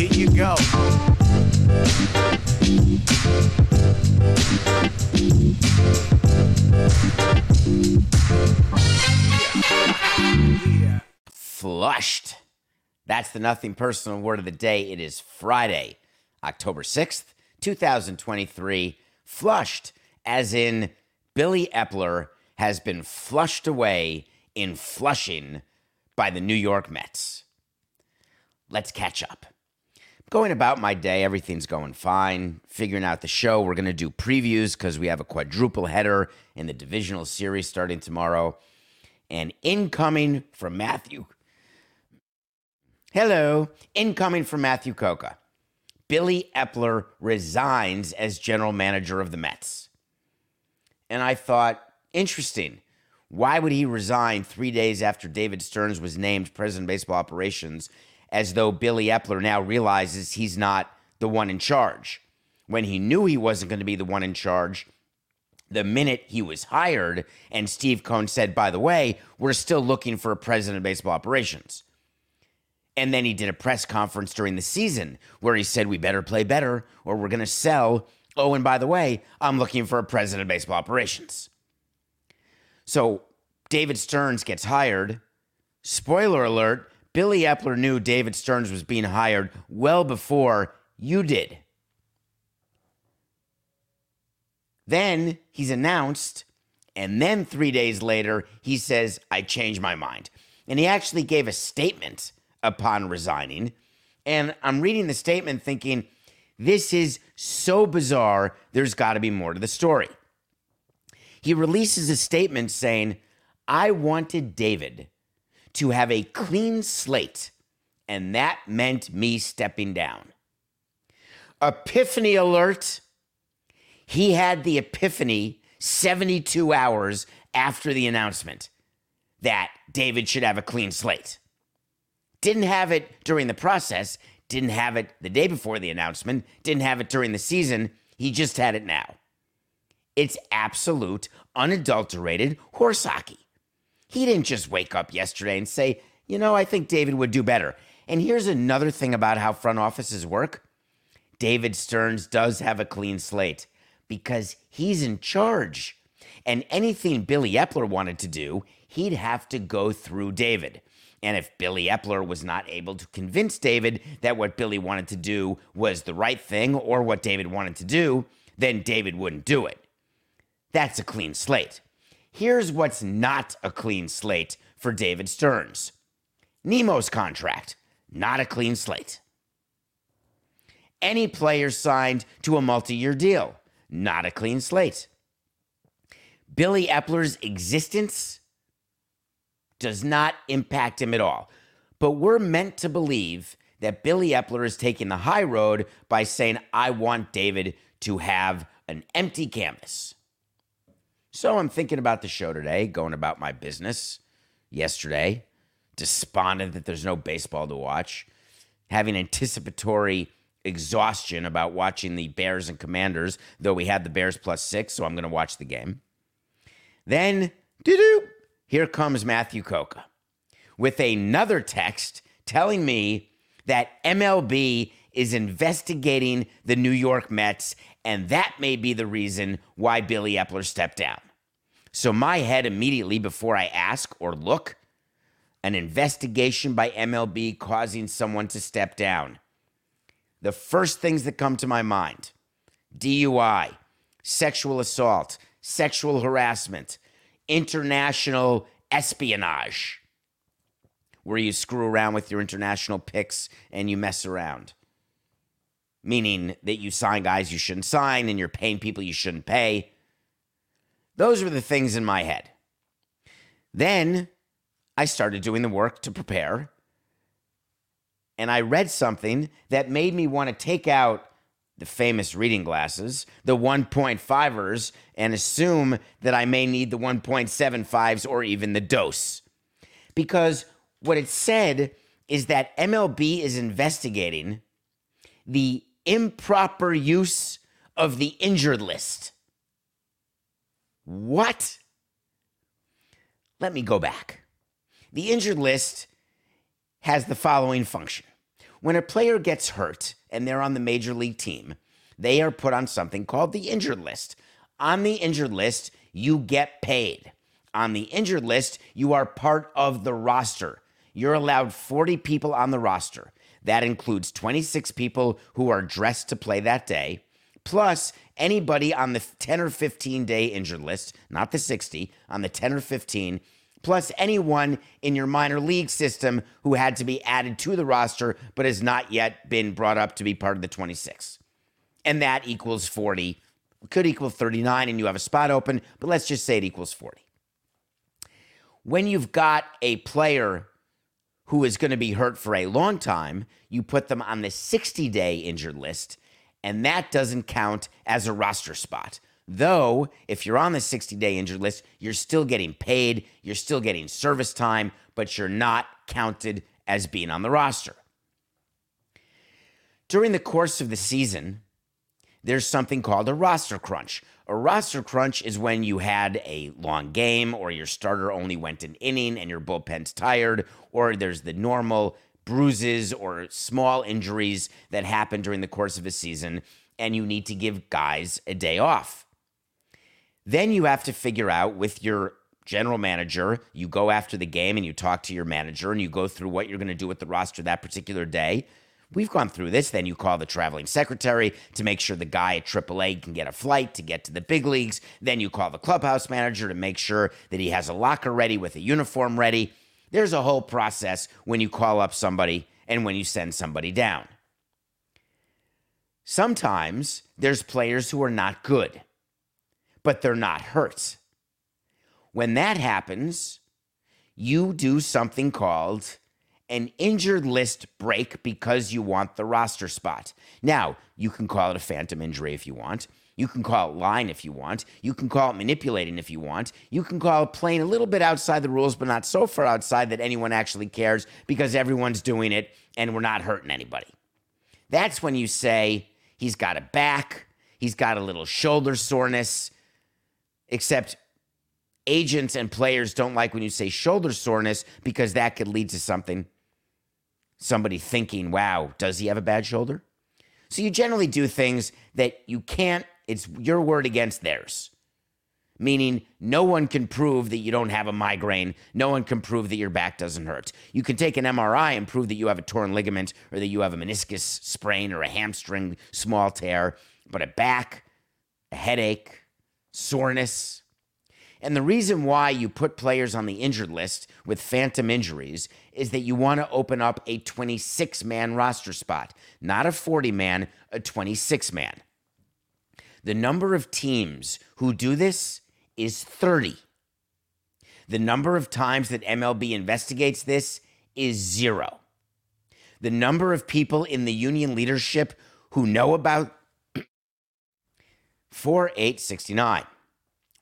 Here you go. Flushed. That's the nothing personal word of the day. It is Friday, October 6th, 2023. Flushed, as in Billy Eppler has been flushed away in Flushing by the New York Mets. Let's catch up. Going about my day, everything's going fine. Figuring out the show. We're going to do previews because we have a quadruple header in the divisional series starting tomorrow. And incoming from Matthew. Hello. Incoming from Matthew Coca. Billy Eppler resigns as general manager of the Mets. And I thought, interesting. Why would he resign three days after David Stearns was named president of baseball operations as though Billy Eppler now realizes he's not the one in charge? When he knew he wasn't going to be the one in charge, the minute he was hired, and Steve Cohen said, by the way, we're still looking for a president of baseball operations. And then he did a press conference during the season where he said, we better play better or we're going to sell. Oh, and by the way, I'm looking for a president of baseball operations. So David Stearns gets hired. Spoiler alert Billy Eppler knew David Stearns was being hired well before you did. Then he's announced, and then three days later, he says, I changed my mind. And he actually gave a statement upon resigning. And I'm reading the statement thinking, this is so bizarre, there's got to be more to the story. He releases a statement saying, I wanted David to have a clean slate, and that meant me stepping down. Epiphany alert. He had the epiphany 72 hours after the announcement that David should have a clean slate. Didn't have it during the process, didn't have it the day before the announcement, didn't have it during the season. He just had it now. It's absolute, unadulterated horse hockey. He didn't just wake up yesterday and say, you know, I think David would do better. And here's another thing about how front offices work David Stearns does have a clean slate because he's in charge. And anything Billy Eppler wanted to do, he'd have to go through David. And if Billy Eppler was not able to convince David that what Billy wanted to do was the right thing or what David wanted to do, then David wouldn't do it. That's a clean slate. Here's what's not a clean slate for David Stearns Nimmo's contract, not a clean slate. Any player signed to a multi year deal, not a clean slate. Billy Eppler's existence does not impact him at all. But we're meant to believe that Billy Eppler is taking the high road by saying, I want David to have an empty canvas. So I'm thinking about the show today, going about my business yesterday, despondent that there's no baseball to watch, having anticipatory exhaustion about watching the Bears and Commanders, though we had the Bears plus six, so I'm going to watch the game. Then, doo-doo, here comes Matthew Coca with another text telling me that MLB is investigating the New York Mets, and that may be the reason why Billy Eppler stepped down. So, my head immediately before I ask or look, an investigation by MLB causing someone to step down. The first things that come to my mind DUI, sexual assault, sexual harassment, international espionage, where you screw around with your international picks and you mess around. Meaning that you sign guys you shouldn't sign and you're paying people you shouldn't pay. Those were the things in my head. Then I started doing the work to prepare. And I read something that made me want to take out the famous reading glasses, the 1.5ers, and assume that I may need the 1.75s or even the dose. Because what it said is that MLB is investigating the improper use of the injured list. What? Let me go back. The injured list has the following function. When a player gets hurt and they're on the major league team, they are put on something called the injured list. On the injured list, you get paid. On the injured list, you are part of the roster. You're allowed 40 people on the roster. That includes 26 people who are dressed to play that day, plus anybody on the 10 or 15 day injured list, not the 60, on the 10 or 15, plus anyone in your minor league system who had to be added to the roster but has not yet been brought up to be part of the 26. And that equals 40. Could equal 39 and you have a spot open, but let's just say it equals 40. When you've got a player who is going to be hurt for a long time, you put them on the 60 day injured list, and that doesn't count as a roster spot. Though, if you're on the 60 day injured list, you're still getting paid, you're still getting service time, but you're not counted as being on the roster. During the course of the season, there's something called a roster crunch. A roster crunch is when you had a long game, or your starter only went an inning and your bullpen's tired, or there's the normal bruises or small injuries that happen during the course of a season, and you need to give guys a day off. Then you have to figure out with your general manager, you go after the game and you talk to your manager and you go through what you're going to do with the roster that particular day. We've gone through this. Then you call the traveling secretary to make sure the guy at AAA can get a flight to get to the big leagues. Then you call the clubhouse manager to make sure that he has a locker ready with a uniform ready. There's a whole process when you call up somebody and when you send somebody down. Sometimes there's players who are not good, but they're not hurt. When that happens, you do something called an injured list break because you want the roster spot. Now, you can call it a phantom injury if you want. You can call it line if you want. You can call it manipulating if you want. You can call it playing a little bit outside the rules, but not so far outside that anyone actually cares because everyone's doing it and we're not hurting anybody. That's when you say he's got a back, he's got a little shoulder soreness, except agents and players don't like when you say shoulder soreness because that could lead to something somebody thinking, wow, does he have a bad shoulder? So you generally do things that you can't, it's your word against theirs. Meaning, no one can prove that you don't have a migraine. No one can prove that your back doesn't hurt. You can take an MRI and prove that you have a torn ligament or that you have a meniscus sprain or a hamstring small tear, but a back, a headache, soreness, and the reason why you put players on the injured list with phantom injuries is that you want to open up a 26 man roster spot, not a 40 man, a 26 man. The number of teams who do this is 30. The number of times that MLB investigates this is zero. The number of people in the union leadership who know about 4869.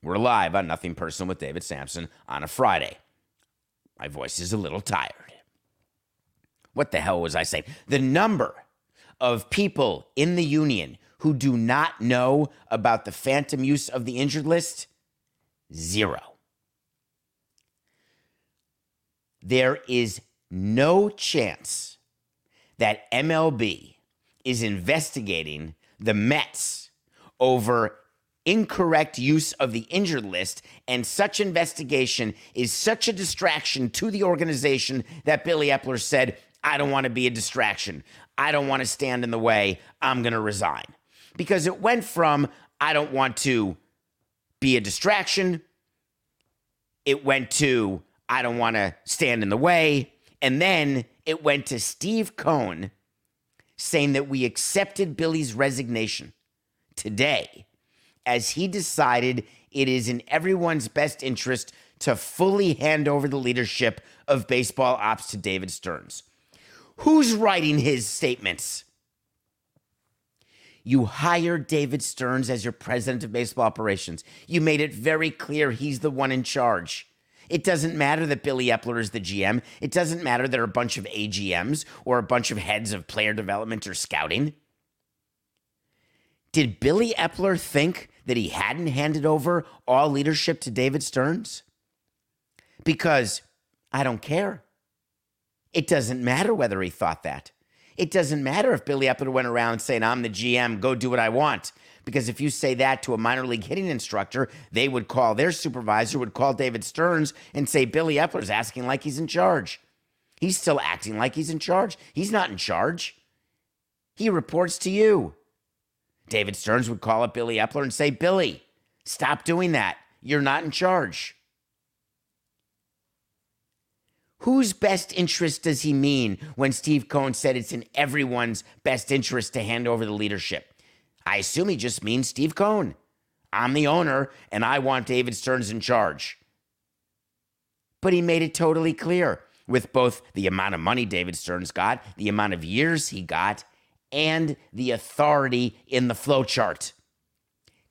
We're live on Nothing Personal with David Samson on a Friday. My voice is a little tired. What the hell was I saying? The number of people in the union who do not know about the phantom use of the injured list zero. There is no chance that MLB is investigating the Mets over incorrect use of the injured list, and such investigation is such a distraction to the organization that Billy Eppler said, I don't want to be a distraction. I don't want to stand in the way. I'm going to resign. Because it went from, I don't want to be a distraction, it went to, I don't want to stand in the way. And then it went to Steve Cohen saying that we accepted Billy's resignation today as he decided it is in everyone's best interest to fully hand over the leadership of baseball ops to David Stearns. Who's writing his statements? You hired David Stearns as your president of baseball operations. You made it very clear he's the one in charge. It doesn't matter that Billy Eppler is the GM. It doesn't matter that there are a bunch of AGMs or a bunch of heads of player development or scouting. Did Billy Eppler think that he hadn't handed over all leadership to David Stearns? Because I don't care. It doesn't matter whether he thought that. It doesn't matter if Billy Eppler went around saying, I'm the GM, go do what I want. Because if you say that to a minor league hitting instructor, they would call their supervisor, would call David Stearns and say, Billy Eppler's asking like he's in charge. He's still acting like he's in charge. He's not in charge. He reports to you. David Stearns would call up Billy Eppler and say, Billy, stop doing that. You're not in charge. Whose best interest does he mean when Steve Cohen said it's in everyone's best interest to hand over the leadership? I assume he just means Steve Cohen. I'm the owner and I want David Stearns in charge. But he made it totally clear with both the amount of money David Stearns got, the amount of years he got, and the authority in the flowchart.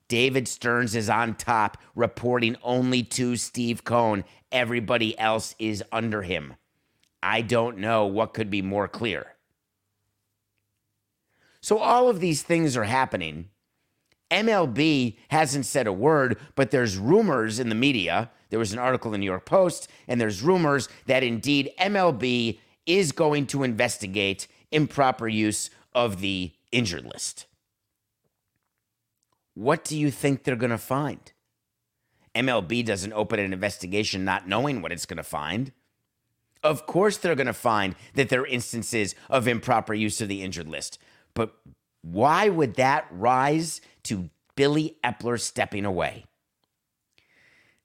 David Stearns is on top, reporting only to Steve Cohen. Everybody else is under him. I don't know what could be more clear. So, all of these things are happening. MLB hasn't said a word, but there's rumors in the media. There was an article in the New York Post, and there's rumors that indeed MLB is going to investigate improper use of the injured list. What do you think they're going to find? MLB doesn't open an investigation not knowing what it's going to find. Of course, they're going to find that there are instances of improper use of the injured list. But why would that rise to Billy Eppler stepping away?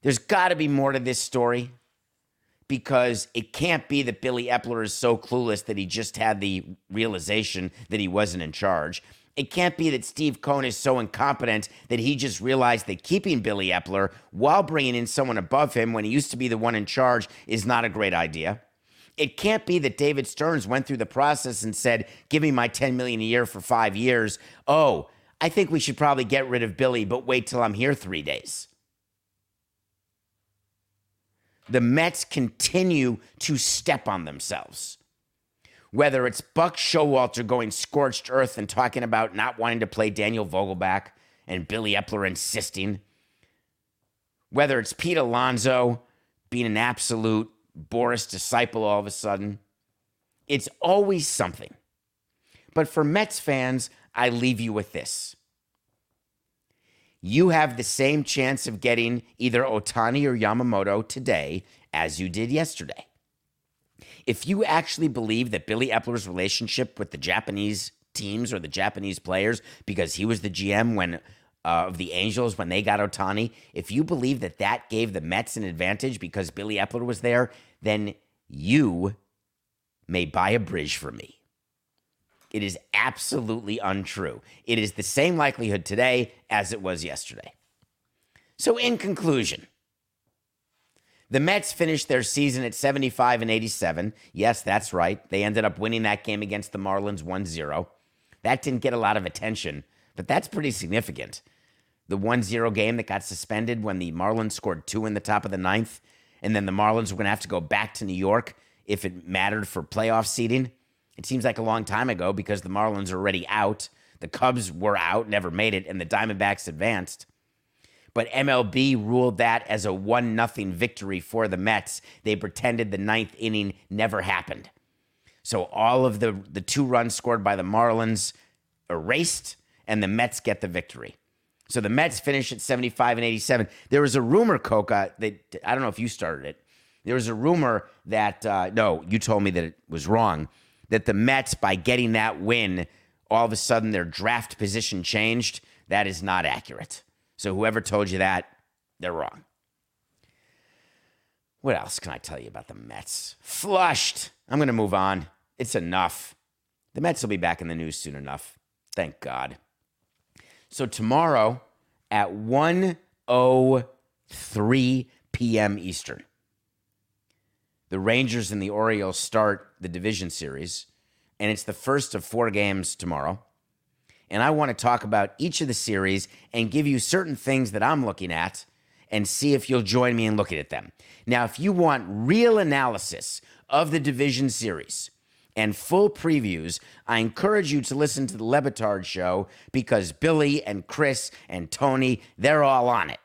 There's got to be more to this story because it can't be that Billy Eppler is so clueless that he just had the realization that he wasn't in charge. It can't be that Steve Cohen is so incompetent that he just realized that keeping Billy Eppler while bringing in someone above him when he used to be the one in charge is not a great idea. It can't be that David Stearns went through the process and said, "Give me my 10 million a year for 5 years." Oh, I think we should probably get rid of Billy, but wait till I'm here 3 days. The Mets continue to step on themselves whether it's Buck Showalter going scorched earth and talking about not wanting to play Daniel Vogelbach and Billy Eppler insisting, whether it's Pete Alonso being an absolute Boras disciple all of a sudden, it's always something. But for Mets fans, I leave you with this. You have the same chance of getting either Ohtani or Yamamoto today as you did yesterday if you actually believe that Billy Eppler's relationship with the Japanese teams or the Japanese players, because he was the GM when uh, of the Angels when they got Ohtani, if you believe that that gave the Mets an advantage because Billy Eppler was there, then you may buy a bridge for me. It is absolutely untrue. It is the same likelihood today as it was yesterday. So, in conclusion, the Mets finished their season at 75 and 87. Yes, that's right. They ended up winning that game against the Marlins 1 0. That didn't get a lot of attention, but that's pretty significant. The 1 0 game that got suspended when the Marlins scored two in the top of the ninth, and then the Marlins were going to have to go back to New York if it mattered for playoff seeding. It seems like a long time ago because the Marlins are already out. The Cubs were out, never made it, and the Diamondbacks advanced but MLB ruled that as a 1 0 victory for the Mets. They pretended the ninth inning never happened. So all of the, the two runs scored by the Marlins erased, and the Mets get the victory. So the Mets finish at 75 and 87. There was a rumor, Coca, that I don't know if you started it. There was a rumor that, uh, no, you told me that it was wrong, that the Mets, by getting that win, all of a sudden their draft position changed. That is not accurate. So whoever told you that, they're wrong. What else can I tell you about the Mets? Flushed. I'm going to move on. It's enough. The Mets will be back in the news soon enough. Thank God. So tomorrow at 1:03 p.m. Eastern. The Rangers and the Orioles start the division series, and it's the first of four games tomorrow. And I want to talk about each of the series and give you certain things that I'm looking at and see if you'll join me in looking at them. Now, if you want real analysis of the division series and full previews, I encourage you to listen to the Le Batard show because Billy and Chris and Tony, they're all on it.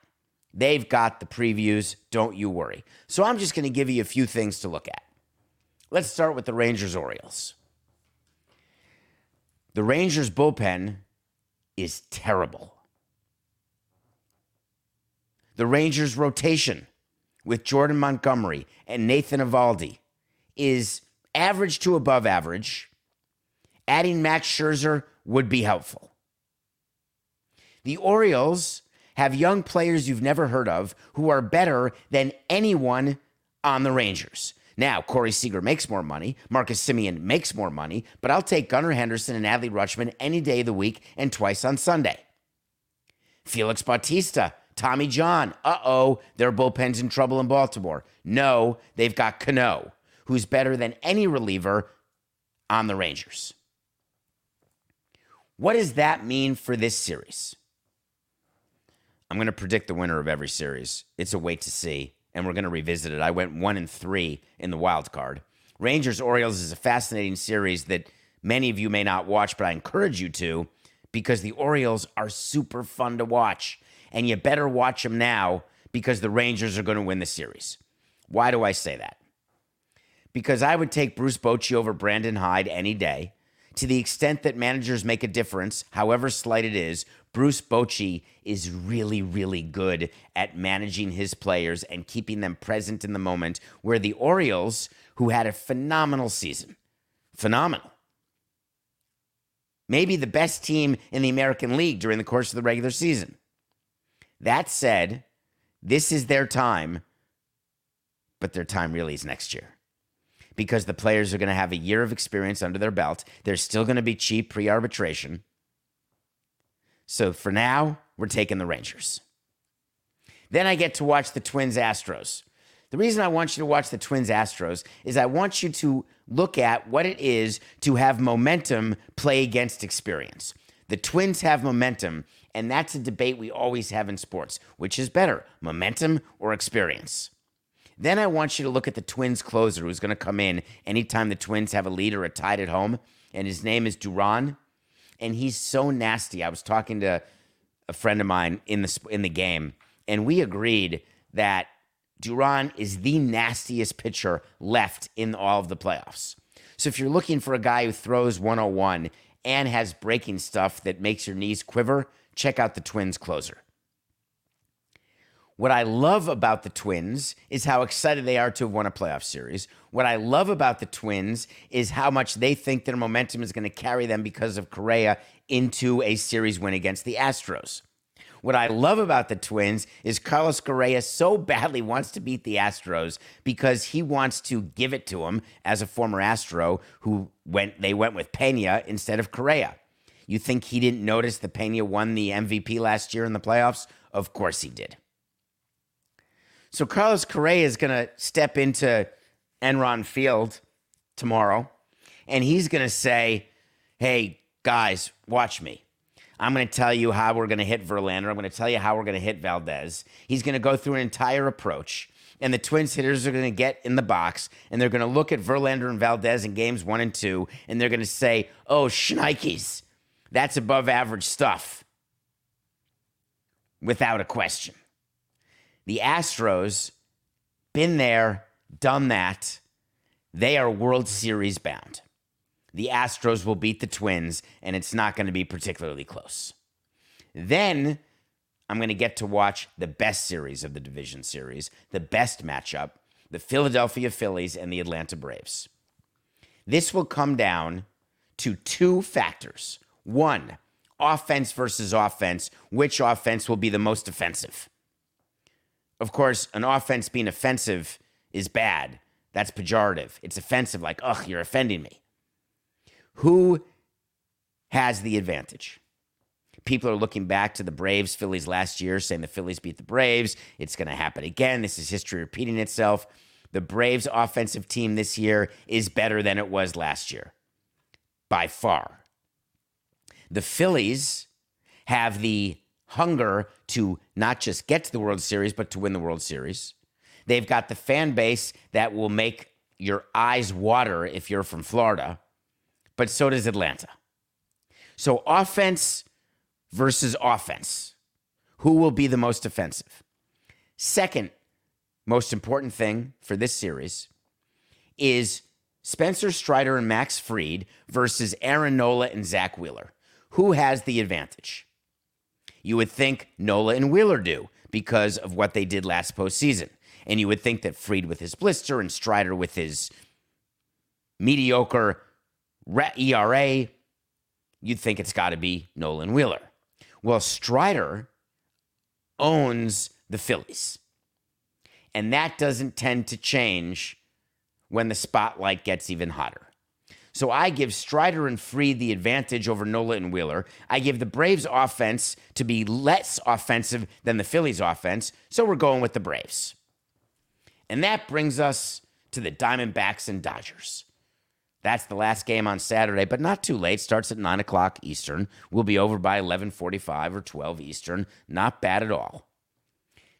They've got the previews, don't you worry. So I'm just going to give you a few things to look at. Let's start with the Rangers Orioles. The Rangers bullpen is terrible. The Rangers rotation with Jordan Montgomery and Nathan Eovaldi is average to above average. Adding Max Scherzer would be helpful. The Orioles have young players you've never heard of who are better than anyone on the Rangers. Now, Corey Seager makes more money. Marcus Semien makes more money, but I'll take Gunnar Henderson and Adley Rutschman any day of the week and twice on Sunday. Felix Bautista, Tommy John. Uh oh, their bullpen's in trouble in Baltimore. No, they've got Cano, who's better than any reliever on the Rangers. What does that mean for this series? I'm going to predict the winner of every series. It's a wait to see, and we're going to revisit it. I went one and three in the wild card. Rangers Orioles is a fascinating series that many of you may not watch, but I encourage you to because the Orioles are super fun to watch, and you better watch them now because the Rangers are going to win the series. Why do I say that? Because I would take Bruce Bochy over Brandon Hyde any day. To the extent that managers make a difference, however slight it is, Bruce Bochy is really, really good at managing his players and keeping them present in the moment. Where the Orioles, who had a phenomenal season, phenomenal, maybe the best team in the American League during the course of the regular season. That said, this is their time, but their time really is next year because the players are going to have a year of experience under their belt. They're still going to be cheap pre arbitration. So for now, we're taking the Rangers. Then I get to watch the Twins Astros. The reason I want you to watch the Twins Astros is I want you to look at what it is to have momentum play against experience. The Twins have momentum, and that's a debate we always have in sports. Which is better, momentum or experience? Then I want you to look at the Twins closer who's going to come in anytime the Twins have a lead or a tied at home, and his name is Duran and he's so nasty. I was talking to a friend of mine in the in the game, and we agreed that Duran is the nastiest pitcher left in all of the playoffs. So if you're looking for a guy who throws 101 and has breaking stuff that makes your knees quiver, check out the Twins closer. What I love about the Twins is how excited they are to have won a playoff series. What I love about the Twins is how much they think their momentum is going to carry them because of Correa into a series win against the Astros. What I love about the Twins is Carlos Correa so badly wants to beat the Astros because he wants to give it to him as a former Astro who went they went with Pena instead of Correa. You think he didn't notice that Pena won the MVP last year in the playoffs? Of course he did. So Carlos Correa is going to step into Enron Field tomorrow, and he's going to say, "Hey guys, watch me. I'm going to tell you how we're going to hit Verlander. I'm going to tell you how we're going to hit Valdez. He's going to go through an entire approach." And the Twins hitters are going to get in the box and they're going to look at Verlander and Valdez in games one and two, and they're going to say, Oh, shnikes, that's above average stuff. Without a question. The Astros, been there, done that. They are World Series bound. The Astros will beat the Twins, and it's not going to be particularly close. Then I'm going to get to watch the best series of the division series, the best matchup, the Philadelphia Phillies and the Atlanta Braves. This will come down to two factors. One, offense versus offense. Which offense will be the most offensive? Of course, an offense being offensive is bad. That's pejorative. It's offensive, like, ugh, you're offending me. Who has the advantage? people are looking back to the Braves Phillies last year, saying the Phillies beat the Braves. It's going to happen again. This is history repeating itself. The Braves offensive team this year is better than it was last year by far. The Phillies have the hunger to not just get to the World Series, but to win the World Series. They've got the fan base that will make your eyes water if you're from Florida, but so does Atlanta. So, offense versus offense. Who will be the most offensive? Second most important thing for this series is Spencer Strider and Max Fried versus Aaron Nola and Zack Wheeler. Who has the advantage? You would think Nola and Wheeler do because of what they did last postseason. And you would think that Fried with his blister and Strider with his mediocre ERA, you'd think it's got to be Nolan Wheeler. Well, Strider owns the Phillies. And that doesn't tend to change when the spotlight gets even hotter. So I give Strider and Fried the advantage over Nola and Wheeler. I give the Braves offense to be less offensive than the Phillies offense. So we're going with the Braves. And that brings us to the Diamondbacks and Dodgers. That's the last game on Saturday, but not too late. Starts at 9 o'clock Eastern. We'll be over by 1145 or 12 Eastern. Not bad at all.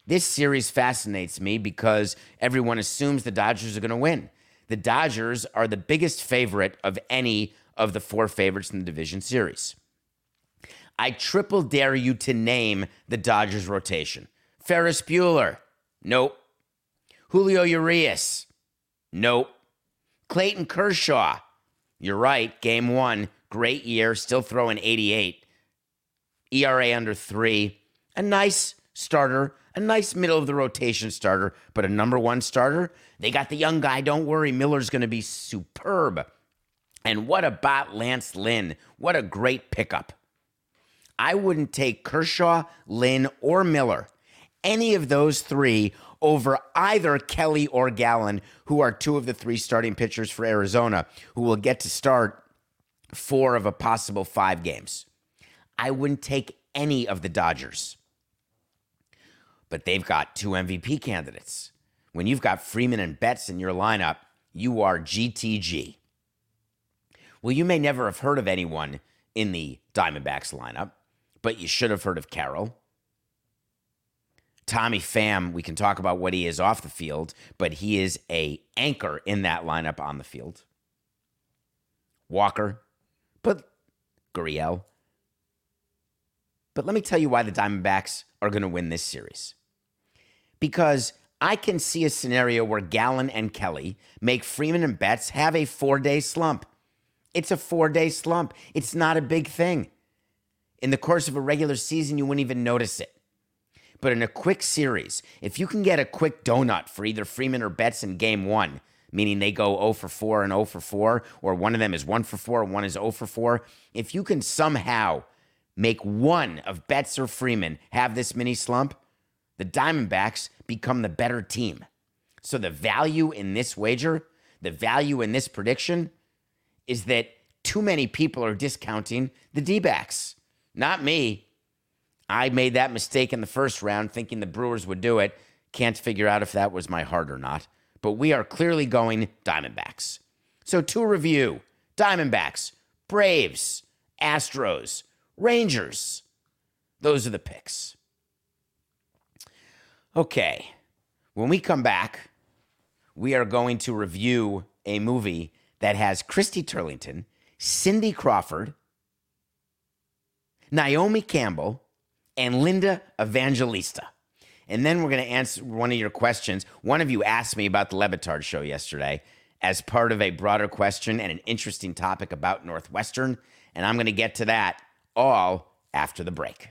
This series fascinates me because everyone assumes the Dodgers are going to win. The Dodgers are the biggest favorite of any of the four favorites in the division series. I triple dare you to name the Dodgers rotation. Ferris Bueller. Nope. Julio Urias. Nope. Clayton Kershaw. You're right. Game one. Great year. Still throwing 88. ERA under three. A nice starter. A nice middle of the rotation starter. But a number one starter? They got the young guy. Don't worry. Miller's going to be superb. And what about Lance Lynn? What a great pickup. I wouldn't take Kershaw, Lynn, or Miller. Any of those three over either Kelly or Gallen, who are two of the three starting pitchers for Arizona, who will get to start four of a possible five games. I wouldn't take any of the Dodgers. But they've got two MVP candidates. When you've got Freeman and Betts in your lineup, you are GTG. Well, you may never have heard of anyone in the Diamondbacks lineup, but you should have heard of Carroll. Tommy Pham, we can talk about what he is off the field, but he is a anchor in that lineup on the field. Walker, but Gurriel. But let me tell you why the Diamondbacks are going to win this series. Because I can see a scenario where Gallen and Kelly make Freeman and Betts have a four day slump. It's a four day slump. It's not a big thing. In the course of a regular season, you wouldn't even notice it. But in a quick series, if you can get a quick donut for either Freeman or Betts in game one, meaning they go 0 for 4 and 0 for 4, or one of them is 1 for 4 and one is 0 for 4, if you can somehow make one of Betts or Freeman have this mini slump, the Diamondbacks become the better team. So the value in this wager, the value in this prediction is that too many people are discounting the D backs. Not me. I made that mistake in the first round thinking the Brewers would do it. Can't figure out if that was my heart or not. But we are clearly going Diamondbacks. So to review Diamondbacks, Braves, Astros, Rangers. Those are the picks. Okay. When we come back, we are going to review a movie that has Christy Turlington, Cindy Crawford, Naomi Campbell, and Linda Evangelista. And then we're going to answer one of your questions. One of you asked me about the Le Batard show yesterday as part of a broader question and an interesting topic about Northwestern. And I'm going to get to that all after the break.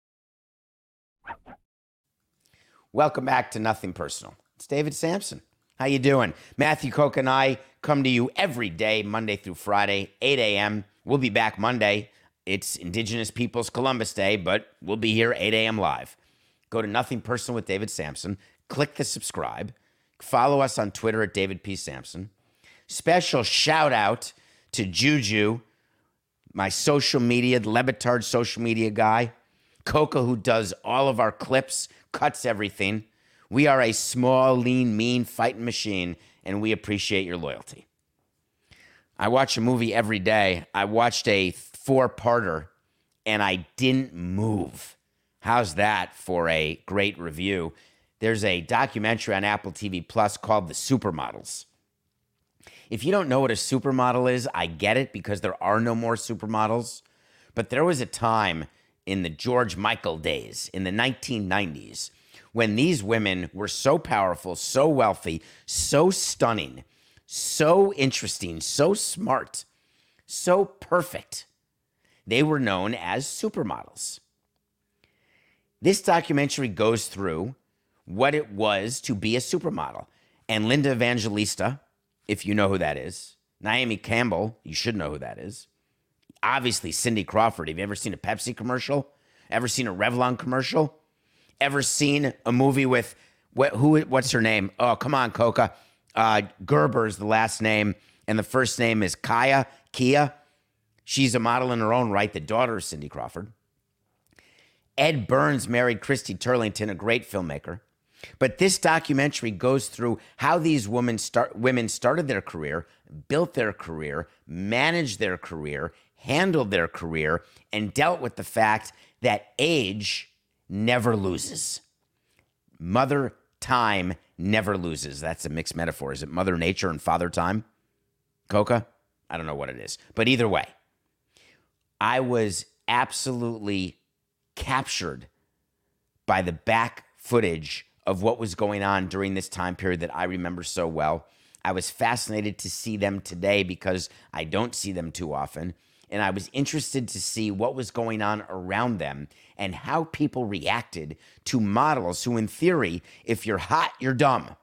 Welcome back to Nothing Personal. It's David Samson. How you doing? Matthew Koch and I come to you every day, Monday through Friday, 8 a.m. We'll be back Monday. It's Indigenous Peoples Columbus Day, but we'll be here 8 a.m. live. Go to Nothing Personal with David Samson. Click the subscribe. Follow us on Twitter at David P. Samson. Special shout out to Juju, my social media, Le Batard social media guy. Coca, who does all of our clips, cuts everything. We are a small, lean, mean fighting machine, and we appreciate your loyalty. I watch a movie every day. I watched a four parter and I didn't move. How's that for a great review? There's a documentary on Apple TV Plus called The Supermodels. If you don't know what a supermodel is, I get it because there are no more supermodels. But there was a time in the George Michael days, in the 1990s, when these women were so powerful, so wealthy, so stunning, so interesting, so smart, so perfect. They were known as supermodels. This documentary goes through what it was to be a supermodel. And Linda Evangelista, if you know who that is, Naomi Campbell, you should know who that is. Obviously, Cindy Crawford. Have you ever seen a Pepsi commercial? Ever seen a Revlon commercial? Ever seen a movie with what? Who? What's her name? Oh, come on, Coca. Uh, Gerber is the last name, and the first name is Kaya Kia. She's a model in her own right, the daughter of Cindy Crawford. Ed Burns married Christy Turlington, a great filmmaker. But this documentary goes through how these women start women started their career, built their career, managed their career, handled their career, and dealt with the fact that age never loses. Mother time never loses. That's a mixed metaphor. Is it Mother Nature and Father Time? Coca? I don't know what it is. But either way, I was absolutely captured by the back footage of what was going on during this time period that I remember so well. I was fascinated to see them today because I don't see them too often. And I was interested to see what was going on around them and how people reacted to models who, in theory, if you're hot, you're dumb,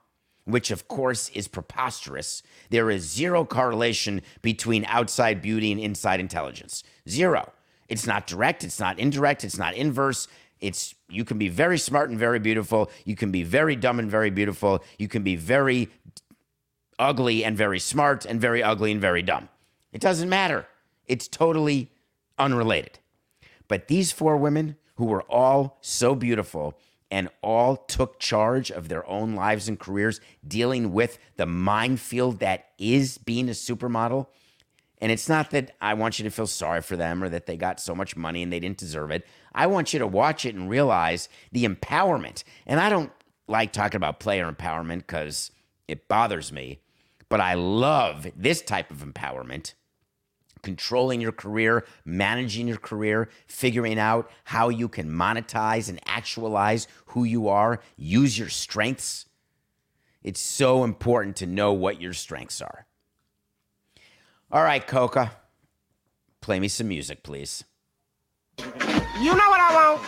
which of course is preposterous. There is zero correlation between outside beauty and inside intelligence. Zero. It's not direct, it's not indirect, it's not inverse. It's you can be very smart and very beautiful. You can be very dumb and very beautiful. You can be very ugly and very smart and very ugly and very dumb. It doesn't matter. It's totally unrelated. But these four women who were all so beautiful and all took charge of their own lives and careers dealing with the minefield that is being a supermodel. And it's not that I want you to feel sorry for them or that they got so much money and they didn't deserve it. I want you to watch it and realize the empowerment. And I don't like talking about player empowerment because it bothers me, but I love this type of empowerment controlling your career, managing your career, figuring out how you can monetize and actualize who you are, use your strengths. It's so important to know what your strengths are. All right, Coca, play me some music, please. You know what I want?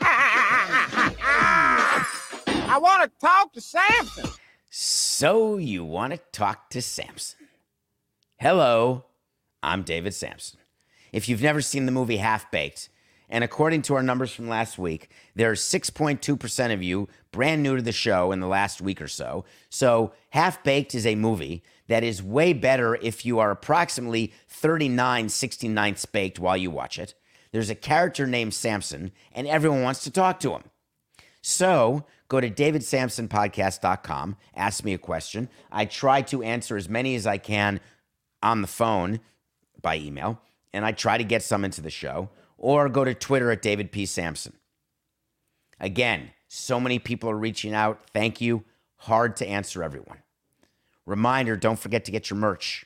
I want to talk to Samson. So you want to talk to Samson? Hello, I'm David Samson. If you've never seen the movie Half Baked, and according to our numbers from last week, there are 6.2% of you brand new to the show in the last week or so. So, Half Baked is a movie that is way better if you are approximately 39 69ths baked while you watch it. There's a character named Samson, and everyone wants to talk to him. So, go to davidsamsonpodcast.com, ask me a question. I try to answer as many as I can on the phone by email, and I try to get some into the show, or go to Twitter at David P. Samson. Again, so many people are reaching out. Thank you. Hard to answer everyone. Reminder don't forget to get your merch.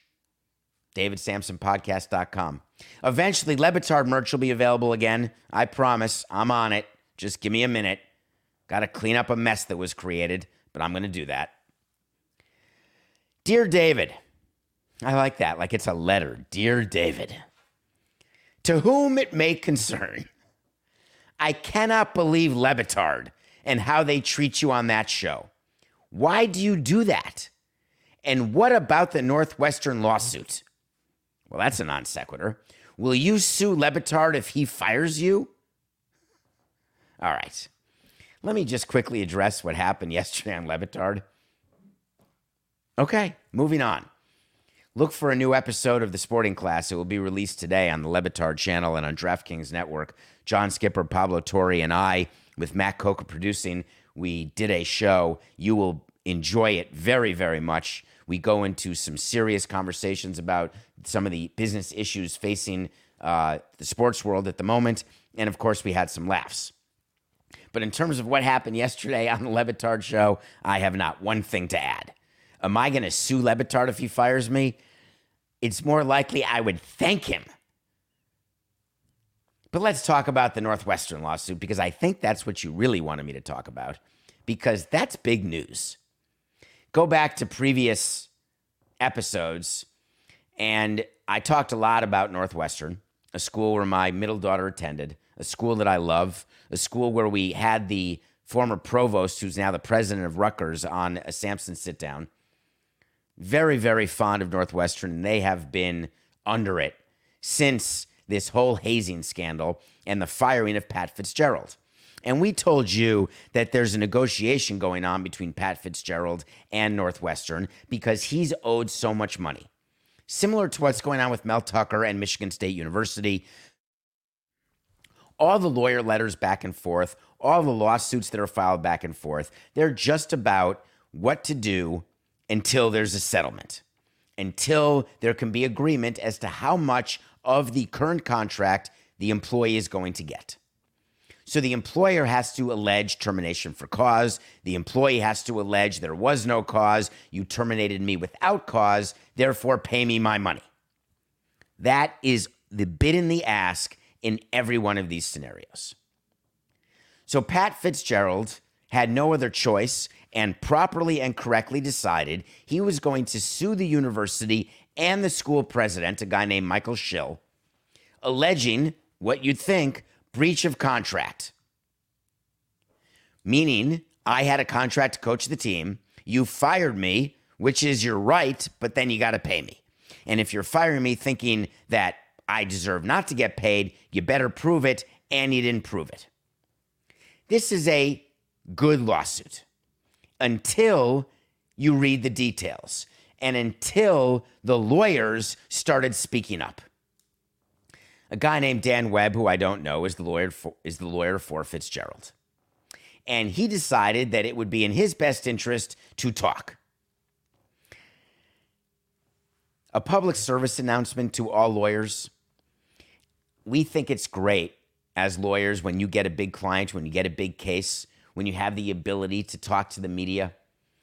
DavidSamsonPodcast.com. Eventually, Le Batard merch will be available again. I promise. I'm on it. Just give me a minute. Got to clean up a mess that was created but I'm going to do that. Dear David, I like that, like it's a letter. Dear David, to whom it may concern, I cannot believe Le Batard and how they treat you on that show. Why do you do that? And what about the Northwestern lawsuit? Well, that's a non sequitur. Will you sue Le Batard if he fires you? All right. Let me just quickly address what happened yesterday on Le Batard. Okay, moving on. Look for a new episode of The Sporting Class. It will be released today on the Le Batard channel and on DraftKings Network. John Skipper, Pablo Torre, and I, with Matt Coca producing, we did a show. You will enjoy it very, very much. We go into some serious conversations about some of the business issues facing uh, the sports world at the moment. And of course, we had some laughs. But in terms of what happened yesterday on the Le Batard show, I have not one thing to add. Am I going to sue Le Batard if he fires me? It's more likely I would thank him. But let's talk about the Northwestern lawsuit because I think that's what you really wanted me to talk about because that's big news. Go back to previous episodes, and I talked a lot about Northwestern, a school where my middle daughter attended, a school that I love, a school where we had the former provost, who's now the president of Rutgers, on a Samson sit down. Very, very fond of Northwestern, and they have been under it since this whole hazing scandal and the firing of Pat Fitzgerald. And we told you that there's a negotiation going on between Pat Fitzgerald and Northwestern because he's owed so much money. Similar to what's going on with Mel Tucker and Michigan State University. All the lawyer letters back and forth, all the lawsuits that are filed back and forth, they're just about what to do until there's a settlement, until there can be agreement as to how much of the current contract the employee is going to get. So the employer has to allege termination for cause. The employee has to allege there was no cause. You terminated me without cause. Therefore, pay me my money. That is the bid and the ask in every one of these scenarios. So Pat Fitzgerald had no other choice and properly and correctly decided he was going to sue the university and the school president, a guy named Michael Schill, alleging what you'd think breach of contract. Meaning, I had a contract to coach the team. You fired me, which is your right, but then you got to pay me. And if you're firing me thinking that I deserve not to get paid, you better prove it, and you didn't prove it. This is a good lawsuit until you read the details and until the lawyers started speaking up a guy named Dan Webb, who I don't know, is the lawyer for, is the lawyer for Fitzgerald, and he decided that it would be in his best interest to talk. A public service announcement to all lawyers. We think it's great as lawyers when you get a big client, when you get a big case, when you have the ability to talk to the media.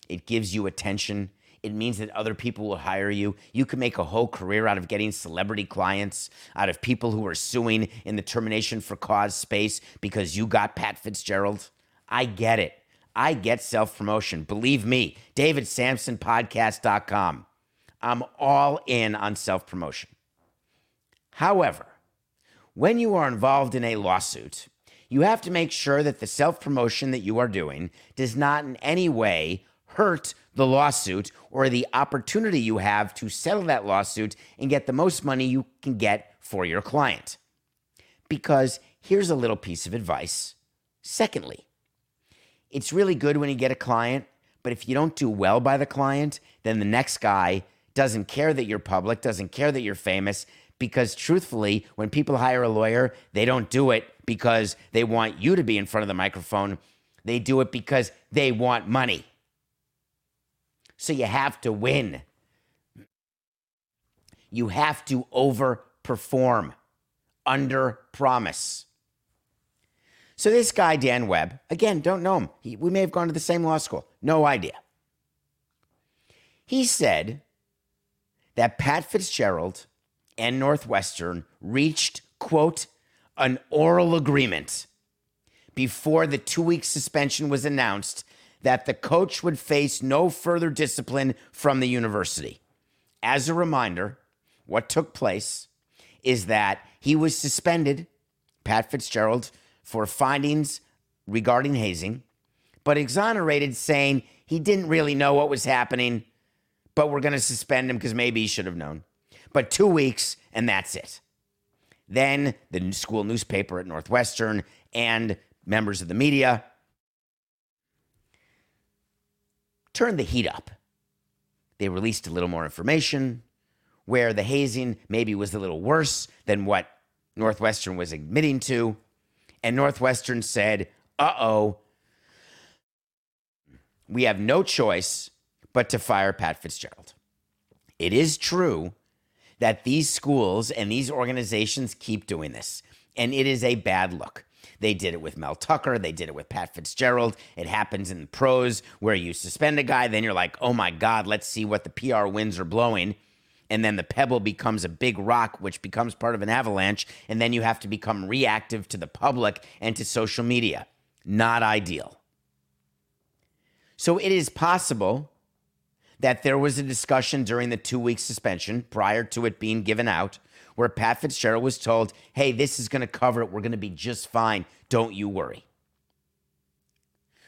It gives you attention. It means that other people will hire you. You can make a whole career out of getting celebrity clients, out of people who are suing in the termination for cause space because you got Pat Fitzgerald. I get it. I get self promotion. Believe me, DavidSamsonPodcast.com. I'm all in on self promotion. However, when you are involved in a lawsuit, you have to make sure that the self promotion that you are doing does not in any way hurt the lawsuit or the opportunity you have to settle that lawsuit and get the most money you can get for your client. Because here's a little piece of advice. Secondly, it's really good when you get a client, but if you don't do well by the client, then the next guy doesn't care that you're public, doesn't care that you're famous, because truthfully, when people hire a lawyer, they don't do it because they want you to be in front of the microphone. They do it because they want money. So you have to win. You have to overperform, under promise. So this guy, Dan Webb, again, don't know him. He, we may have gone to the same law school. No idea. He said that Pat Fitzgerald and Northwestern reached, quote, an oral agreement before the two week suspension was announced that the coach would face no further discipline from the university. As a reminder, what took place is that he was suspended, Pat Fitzgerald, for findings regarding hazing, but exonerated, saying he didn't really know what was happening, but we're going to suspend him because maybe he should have known. But two weeks, and that's it. Then the school newspaper at Northwestern and members of the media turned the heat up. They released a little more information where the hazing maybe was a little worse than what Northwestern was admitting to. And Northwestern said, uh oh, we have no choice but to fire Pat Fitzgerald. It is true that these schools and these organizations keep doing this, and it is a bad look. They did it with Mel Tucker. They did it with Pat Fitzgerald. It happens in the pros where you suspend a guy, then you're like, oh my God, let's see what the PR winds are blowing. And then the pebble becomes a big rock, which becomes part of an avalanche. And then you have to become reactive to the public and to social media. Not ideal. So it is possible that there was a discussion during the two week suspension prior to it being given out where Pat Fitzgerald was told, hey, this is going to cover it. We're going to be just fine. Don't you worry.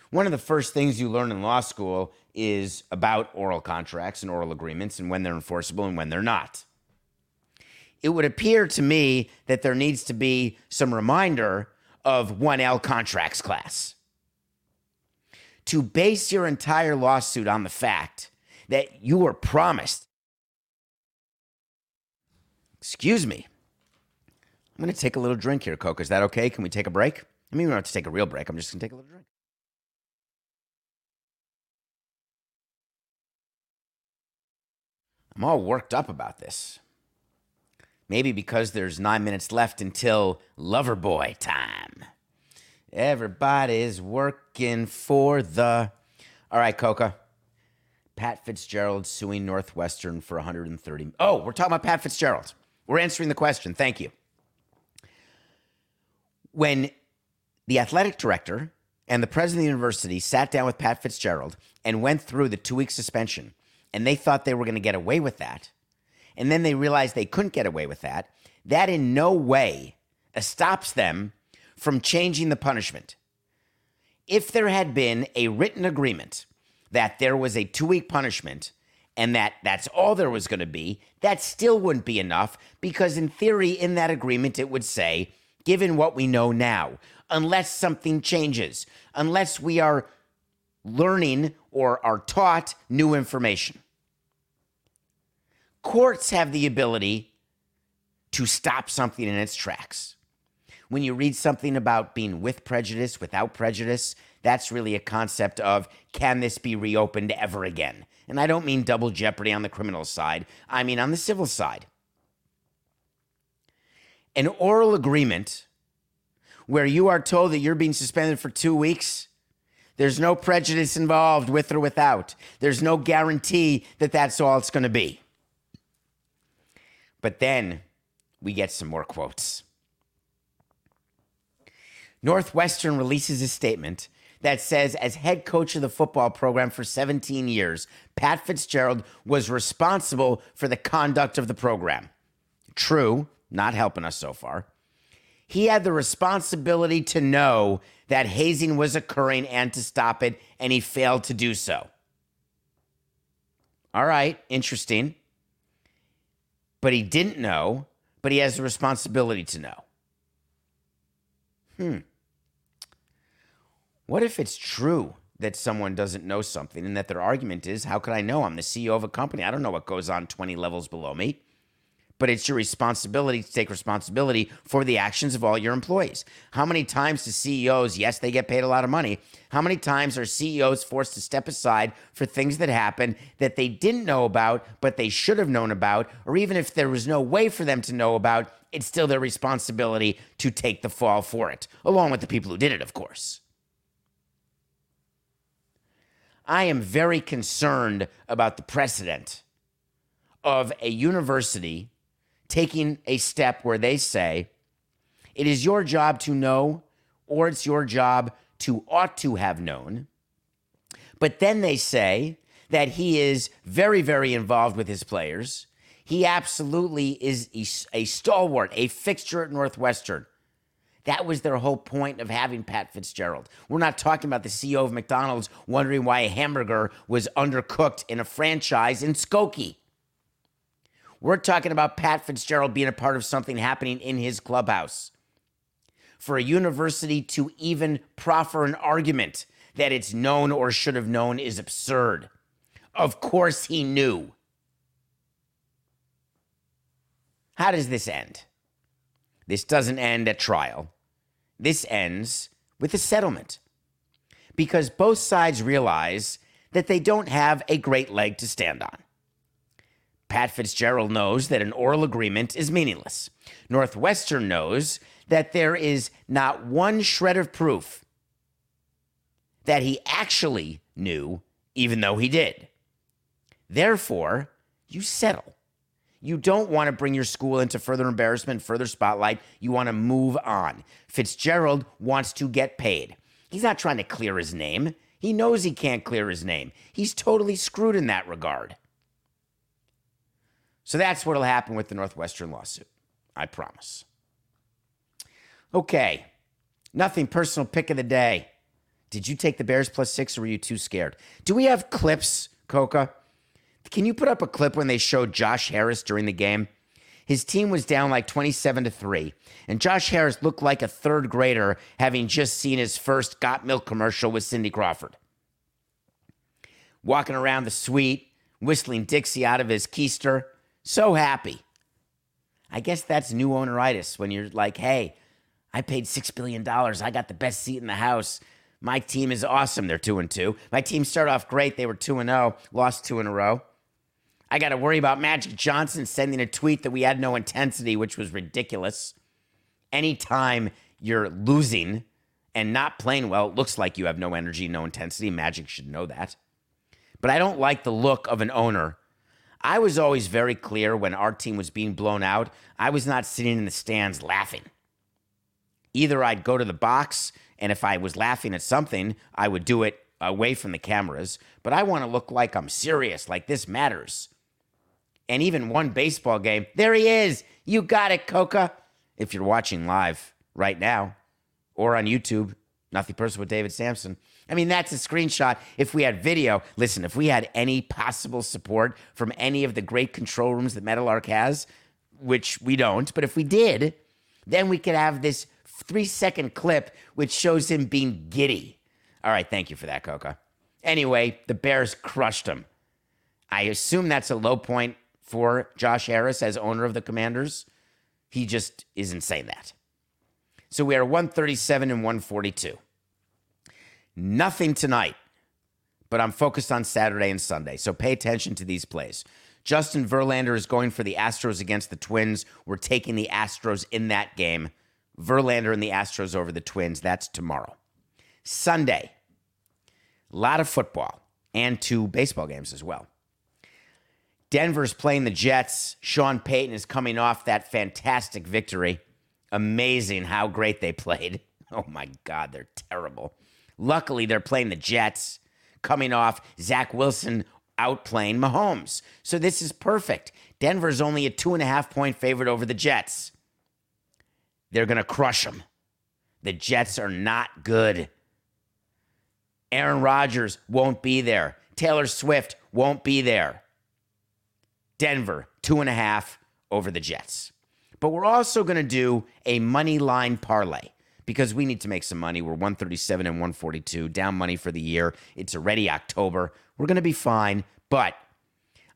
One of the first things you learn in law school is about oral contracts and oral agreements and when they're enforceable and when they're not. It would appear to me that there needs to be some reminder of 1L contracts class. To base your entire lawsuit on the fact that you were promised Excuse me. I'm going to take a little drink here, Coke. Is that okay? Can we take a break? I mean, we don't have to take a real break. I'm just going to take a little drink. I'm all worked up about this. Maybe because there's nine minutes left until Loverboy time. Everybody's working for the. All right, Coca. Pat Fitzgerald suing Northwestern for 130. Oh, we're talking about Pat Fitzgerald. We're answering the question. Thank you. When the athletic director and the president of the university sat down with Pat Fitzgerald and went through the two week suspension, and they thought they were going to get away with that, and then they realized they couldn't get away with that, that in no way stops them from changing the punishment. If there had been a written agreement that there was a two week punishment, and that that's all there was going to be, that still wouldn't be enough because, in theory, in that agreement, it would say, given what we know now, unless something changes, unless we are learning or are taught new information. Courts have the ability to stop something in its tracks. When you read something about being with prejudice, without prejudice, that's really a concept of can this be reopened ever again? And I don't mean double jeopardy on the criminal side, I mean on the civil side. An oral agreement where you are told that you're being suspended for two weeks. There's no prejudice involved with or without. There's no guarantee that that's all it's going to be. But then we get some more quotes. Northwestern releases a statement that says, as head coach of the football program for 17 years, Pat Fitzgerald was responsible for the conduct of the program. True, not helping us so far. He had the responsibility to know that hazing was occurring and to stop it, and he failed to do so. All right, interesting. But he didn't know, but he has the responsibility to know. Hmm. What if it's true that someone doesn't know something and that their argument is, how could I know? I'm the CEO of a company. I don't know what goes on 20 levels below me. But it's your responsibility to take responsibility for the actions of all your employees. How many times do CEOs, yes, they get paid a lot of money. How many times are CEOs forced to step aside for things that happen that they didn't know about, but they should have known about? Or even if there was no way for them to know about, it's still their responsibility to take the fall for it, along with the people who did it, of course. I am very concerned about the precedent of a university taking a step where they say it is your job to know, or it's your job to ought to have known. But then they say that he is very, very involved with his players. He absolutely is a, stalwart, a fixture at Northwestern. That was their whole point of having Pat Fitzgerald. We're not talking about the CEO of McDonald's wondering why a hamburger was undercooked in a franchise in Skokie. We're talking about Pat Fitzgerald being a part of something happening in his clubhouse. For a university to even proffer an argument that it's known or should have known is absurd. Of course he knew. How does this end? This doesn't end at trial. This ends with a settlement because both sides realize that they don't have a great leg to stand on. Pat Fitzgerald knows that an oral agreement is meaningless. Northwestern knows that there is not one shred of proof that he actually knew, even though he did. Therefore, you settle. You don't want to bring your school into further embarrassment, further spotlight. You want to move on. Fitzgerald wants to get paid. He's not trying to clear his name. He knows he can't clear his name. He's totally screwed in that regard. So that's what'll happen with the Northwestern lawsuit. I promise. Okay. Nothing personal pick of the day. Did you take the Bears plus six or were you too scared? Do we have clips, Coca? Can you put up a clip when they showed Josh Harris during the game? His team was down like 27 to 3, and Josh Harris looked like a third grader having just seen his first Got Milk commercial with Cindy Crawford. Walking around the suite, whistling Dixie out of his keister, so happy. I guess that's new owneritis when you're like, hey, I paid $6 billion. I got the best seat in the house. My team is awesome. They're 2 and 2. My team started off great. They were 2 and 0, lost two in a row. I got to worry about Magic Johnson sending a tweet that we had no intensity, which was ridiculous. Anytime you're losing and not playing well, it looks like you have no energy, no intensity. Magic should know that. But I don't like the look of an owner. I was always very clear when our team was being blown out, I was not sitting in the stands laughing. Either I'd go to the box, and if I was laughing at something, I would do it away from the cameras, but I want to look like I'm serious, like this matters and even one baseball game. There he is. You got it, Coca. If you're watching live right now or on YouTube, nothing personal with David Samson. I mean, that's a screenshot. If we had video, listen, if we had any possible support from any of the great control rooms that Meadowlark has, which we don't, but if we did, then we could have this three second clip which shows him being giddy. All right, thank you for that, Coca. Anyway, the Bears crushed him. I assume that's a low point for Josh Harris as owner of the Commanders. He just isn't saying that. So we are 137 and 142. Nothing tonight, but I'm focused on Saturday and Sunday. So pay attention to these plays. Justin Verlander is going for the Astros against the Twins. We're taking the Astros in that game. Verlander and the Astros over the Twins. That's tomorrow. Sunday, a lot of football and two baseball games as well. Denver's playing the Jets. Sean Payton is coming off that fantastic victory. Amazing how great they played. Oh my God, they're terrible. Luckily, they're playing the Jets, coming off Zach Wilson outplaying Mahomes. So this is perfect. Denver's only a two and a half point favorite over the Jets. They're going to crush them. The Jets are not good. Aaron Rodgers won't be there. Taylor Swift won't be there. Denver, two and a half over the Jets. But we're also going to do a money line parlay because we need to make some money. We're 137 and 142, down money for the year. It's already October. We're going to be fine, but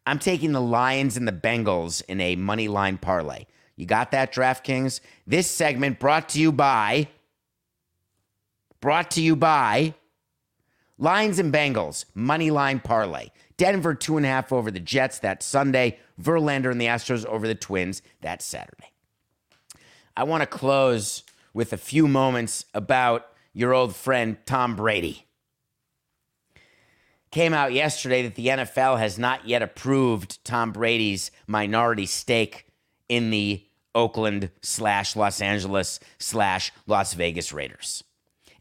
I'm taking the Lions and the Bengals in a money line parlay. You got that, DraftKings? This segment brought to you by brought to you by Lions and Bengals, money line parlay. Denver two and a half over the Jets that Sunday. Verlander and the Astros over the Twins that Saturday. I want to close with a few moments about your old friend Tom Brady. Came out yesterday that the NFL has not yet approved Tom Brady's minority stake in the Oakland slash Los Angeles slash Las Vegas Raiders.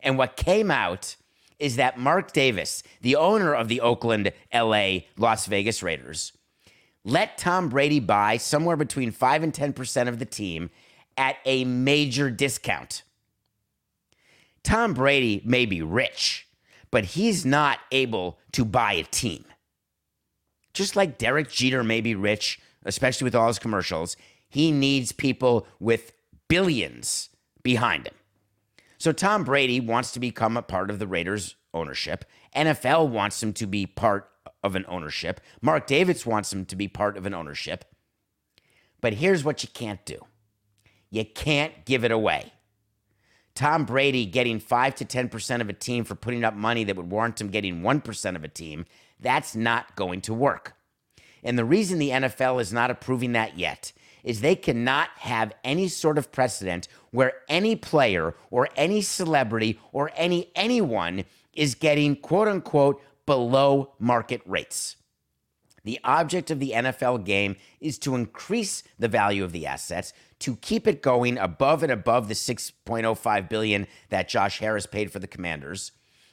And what came out is that Mark Davis, the owner of the Oakland, LA, Las Vegas Raiders, let Tom Brady buy somewhere between 5 and 10% of the team at a major discount. Tom Brady may be rich, but he's not able to buy a team. Just like Derek Jeter may be rich, especially with all his commercials, he needs people with billions behind him. So Tom Brady wants to become a part of the Raiders ownership. NFL wants him to be part of an ownership. Mark Davis wants him to be part of an ownership. But here's what you can't do you can't give it away. Tom Brady getting 5 to 10% of a team for putting up money that would warrant him getting 1% of a team, that's not going to work. And the reason the NFL is not approving that yet is they cannot have any sort of precedent where any player or any celebrity or any anyone is getting quote unquote below market rates. The object of the NFL game is to increase the value of the assets, to keep it going above and above the 6.05 billion that Josh Harris paid for the Commanders,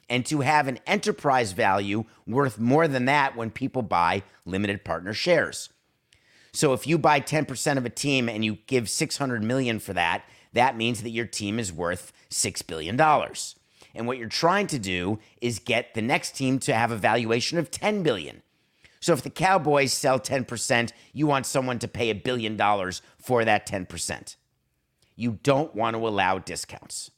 and to have an enterprise value worth more than that when people buy limited partner shares. So if you buy 10% of a team and you give 600 million for that, that means that your team is worth 6 billion dollars. And what you're trying to do is get the next team to have a valuation of 10 billion. So if the Cowboys sell 10%, you want someone to pay a billion dollars for that 10%. You don't want to allow discounts.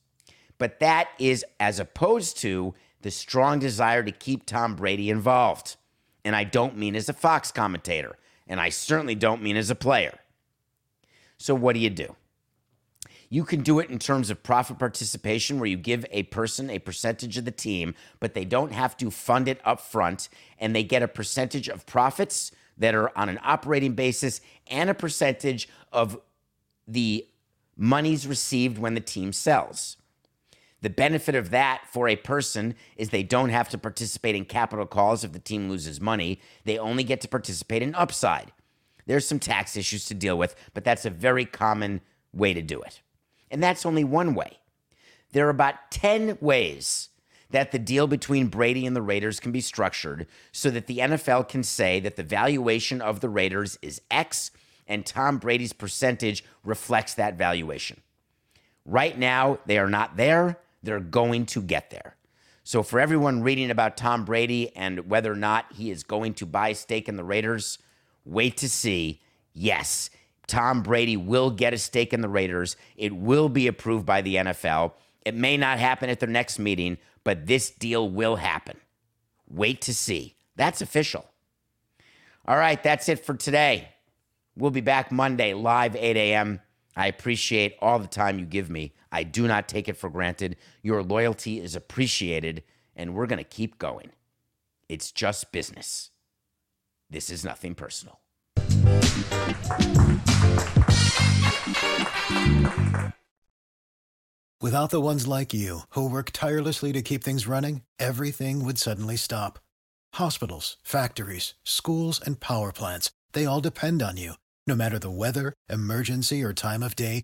But that is as opposed to the strong desire to keep Tom Brady involved. And I don't mean as a Fox commentator, and I certainly don't mean as a player. So what do you do? You can do it in terms of profit participation, where you give a person a percentage of the team, but they don't have to fund it up front, and they get a percentage of profits that are on an operating basis and a percentage of the monies received when the team sells. The benefit of that for a person is they don't have to participate in capital calls if the team loses money. They only get to participate in upside. There's some tax issues to deal with, but that's a very common way to do it. And that's only one way. There are about 10 ways that the deal between Brady and the Raiders can be structured so that the NFL can say that the valuation of the Raiders is X and Tom Brady's percentage reflects that valuation. Right now, they are not there. They're going to get there. So, for everyone reading about Tom Brady and whether or not he is going to buy a stake in the Raiders, wait to see. Yes, Tom Brady will get a stake in the Raiders. It will be approved by the NFL. It may not happen at their next meeting, but this deal will happen. Wait to see. That's official. All right, that's it for today. We'll be back Monday, live 8 a.m. I appreciate all the time you give me. I do not take it for granted. Your loyalty is appreciated, and we're going to keep going. It's just business. This is nothing personal. Without the ones like you, who work tirelessly to keep things running, everything would suddenly stop. Hospitals, factories, schools, and power plants, they all depend on you. No matter the weather, emergency, or time of day,